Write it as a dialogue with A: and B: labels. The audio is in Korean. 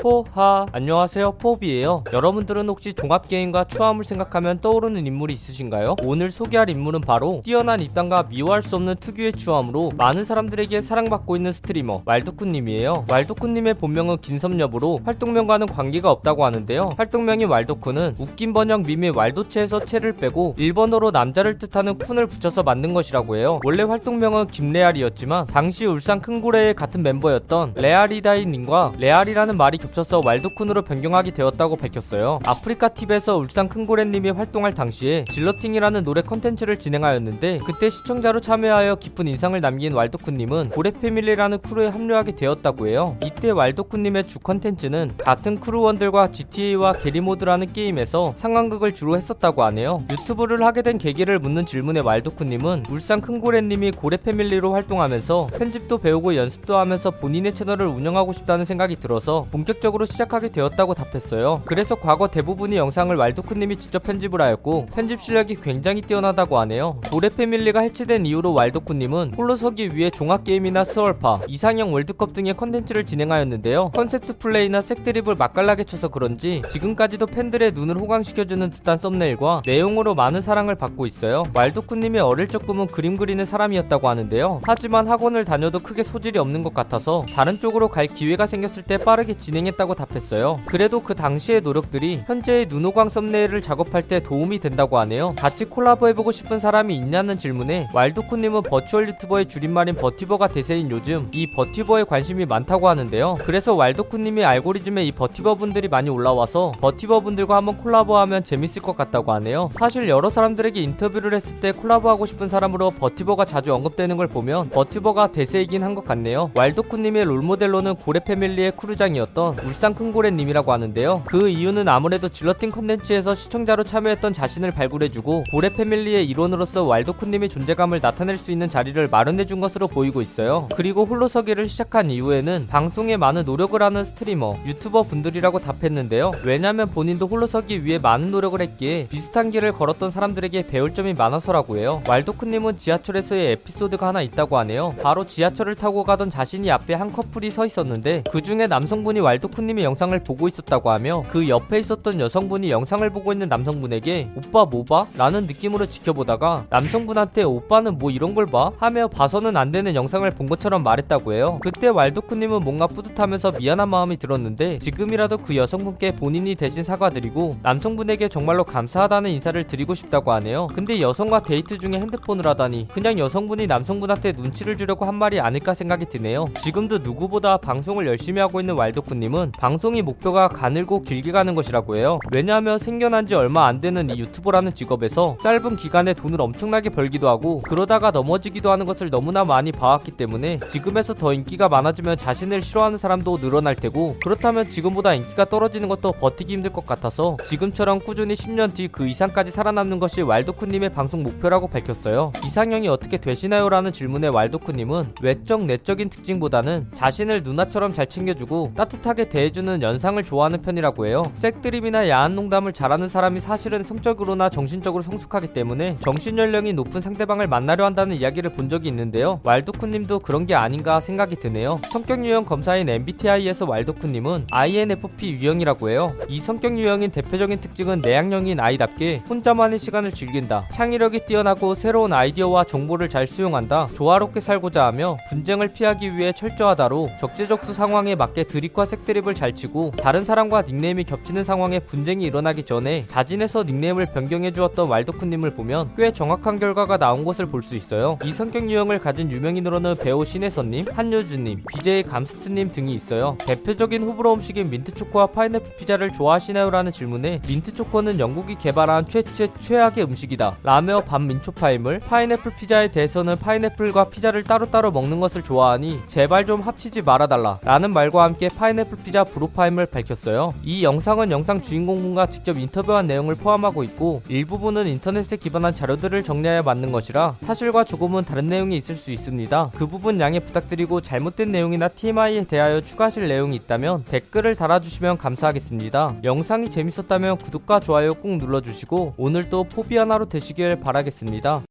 A: 포하. 안녕하세요 포비예요. 여러분들은 혹시 종합게임과 추함을 생각하면 떠오르는 인물이 있으신가요? 오늘 소개할 인물은 바로 뛰어난 입담과 미워할 수 없는 특유의 추함으로 많은 사람들에게 사랑받고 있는 스트리머 왈도쿤님이에요. 왈도쿤님의 본명은 긴섬여부로 활동명과는 관계가 없다고 하는데요. 활동명인 왈도쿤은 웃긴 번역 밈의 왈도체에서 체를 빼고 일본어로 남자를 뜻하는 쿤을 붙여서 만든 것이라고 해요. 원래 활동명은 김레알이었지만 당시 울산 큰고래의 같은 멤버였던 레알이다이님과 레알이라는 말이 겹쳐서 왈도쿤으로 변경하게 되었다고 밝혔어요. 아프리카 TV에서 울산 큰고래님이 활동할 당시에 질러팅이라는 노래 컨텐츠를 진행하였는데 그때 시청자로 참여하여 깊은 인상을 남긴 왈도쿤님은 고래 패밀리라는 크루에 합류하게 되었다고 해요. 이때 왈도쿤님의 주 컨텐츠는 같은 크루원들과 GTA와 게리모드라는 게임에서 상황극을 주로 했었다고 하네요. 유튜브를 하게 된 계기를 묻는 질문에 왈도쿤님은 울산 큰고래님이 고래 패밀리로 활동하면서 편집도 배우고 연습도 하면서 본인의 채널을 운영하고 싶다는 생각이 들어서 본격 적으로 시작하게 되었다고 답했어요. 그래서 과거 대부분의 영상을 왈도쿤님이 직접 편집을 하였고 편집 실력이 굉장히 뛰어나다고 하네요. 고래 패밀리가 해체된 이후로 왈도쿤님은 홀로 서기 위해 종합게임이나 스월파, 이상형 월드컵 등의 컨텐츠를 진행하였는데요. 컨셉트 플레이나 섹드립을 맛깔나게 쳐서 그런지 지금까지도 팬들의 눈을 호강시켜주는 듯한 썸네일과 내용으로 많은 사랑을 받고 있어요. 왈도쿤님의 어릴 적 꿈은 그림 그리는 사람이었다고 하는데요. 하지만 학원을 다녀도 크게 소질이 없는 것 같아서 다른 쪽으로 갈 기회가 생겼을 때 빠르게 진행 했다고 답했어요. 그래도 그 당시의 노력들이 현재의 눈호강 썸네일을 작업할 때 도움이 된다고 하네요. 같이 콜라보해보고 싶은 사람이 있냐는 질문에 왈도쿤님은 버추얼 유튜버의 줄임말인 버튜버가 대세인 요즘 이 버튜버에 관심이 많다고 하는데요. 그래서 왈도쿤님이 알고리즘에 이 버튜버 분들이 많이 올라와서 버튜버 분들과 한번 콜라보하면 재밌을 것 같다고 하네요. 사실 여러 사람들에게 인터뷰를 했을 때 콜라보하고 싶은 사람으로 버튜버가 자주 언급되는 걸 보면 버튜버가 대세이긴 한 것 같네요. 왈도쿤님의 롤모델로는 고래 패밀리의 크루장이었던 울산 큰고래님이라고 하는데요. 그 이유는 아무래도 질러팅 컨텐츠에서 시청자로 참여했던 자신을 발굴해주고 고래 패밀리의 일원으로서 왈도쿤님의 존재감을 나타낼 수 있는 자리를 마련해준 것으로 보이고 있어요. 그리고 홀로서기를 시작한 이후에는 방송에 많은 노력을 하는 스트리머, 유튜버 분들이라고 답했는데요. 왜냐면 본인도 홀로서기 위해 많은 노력을 했기에 비슷한 길을 걸었던 사람들에게 배울 점이 많아서라고 해요. 왈도쿤님은 지하철에서의 에피소드가 하나 있다고 하네요. 바로 지하철을 타고 가던 자신이 앞에 한 커플이 서 있었는데 그 중에 남성분이 왈도쿤님의 영상을 보고 있었다고 하며 그 옆에 있었던 여성분이 영상을 보고 있는 남성분에게 오빠 뭐 봐? 라는 느낌으로 지켜보다가 남성분한테 오빠는 뭐 이런 걸 봐? 하며 봐서는 안 되는 영상을 본 것처럼 말했다고 해요. 그때 왈도쿠님은 뭔가 뿌듯하면서 미안한 마음이 들었는데 지금이라도 그 여성분께 본인이 대신 사과드리고 남성분에게 정말로 감사하다는 인사를 드리고 싶다고 하네요. 근데 여성과 데이트 중에 핸드폰을 하다니 그냥 여성분이 남성분한테 눈치를 주려고 한 말이 아닐까 생각이 드네요. 지금도 누구보다 방송을 열심히 하고 있는 왈도쿠님은 방송이 목표가 가늘고 길게 가는 것이라고 해요. 왜냐하면 생겨난 지 얼마 안 되는 이 유튜버라는 직업에서 짧은 기간에 돈을 엄청나게 벌기도 하고 그러다가 넘어지기도 하는 것을 너무나 많이 봐왔기 때문에 지금에서 더 인기가 많아지면 자신을 싫어하는 사람도 늘어날 테고 그렇다면 지금보다 인기가 떨어지는 것도 버티기 힘들 것 같아서 지금처럼 꾸준히 10년 뒤 그 이상까지 살아남는 것이 왈도쿠님의 방송 목표라고 밝혔어요. 이상형이 어떻게 되시나요? 라는 질문에 왈도쿠님은 외적 내적인 특징보다는 자신을 누나처럼 잘 챙겨주고 따뜻하게 대해주는 연상을 좋아하는 편이라고 해요. 색드립이나 야한 농담을 잘하는 사람이 사실은 성적으로나 정신적으로 성숙하기 때문에 정신연령이 높은 상대방을 만나려 한다는 이야기를 본 적이 있는데요. 왈도쿠님도 그런 게 아닌가 생각이 드네요. 성격 유형 검사인 MBTI에서 왈도쿠님은 INFP 유형이라고 해요. 이 성격 유형인 대표적인 특징은 내향형인 아이답게 혼자만의 시간을 즐긴다. 창의력이 뛰어나고 새로운 아이디어와 정보를 잘 수용한다. 조화롭게 살고자 하며 분쟁을 피하기 위해 철저하다로 적재적소 상황에 맞게 드립과 색 드립을 잘 치고 다른 사람과 닉네임이 겹치는 상황에 분쟁이 일어나기 전에 자진해서 닉네임을 변경해 주었던 왈도쿤님을 보면 꽤 정확한 결과가 나온 것을 볼 수 있어요. 이 성격 유형을 가진 유명인으로는 배우 신혜선님, 한효주님, BJ 감스트님 등이 있어요. 대표적인 호불호 음식인 민트초코와 파인애플 피자를 좋아하시나요? 라는 질문에 민트초코는 영국이 개발한 최최 최악의 음식이다. 라며 반민초파임을 파인애플 피자에 대해서는 파인애플과 피자를 따로따로 먹는 것을 좋아하니 제발 좀 합치지 말아달라. 라는 말과 함께 파인애플 피자 불호파임을 밝혔어요. 이 영상은 영상 주인공분과 직접 인터뷰한 내용을 포함하고 있고 일부분은 인터넷에 기반한 자료들을 정리하여 만든 것이라 사실과 조금은 다른 내용이 있을 수 있습니다. 그 부분 양해 부탁드리고 잘못된 내용이나 TMI에 대하여 추가하실 내용이 있다면 댓글을 달아주시면 감사하겠습니다. 영상이 재밌었다면 구독과 좋아요 꾹 눌러주시고 오늘도 포비 하나로 되시길 바라겠습니다.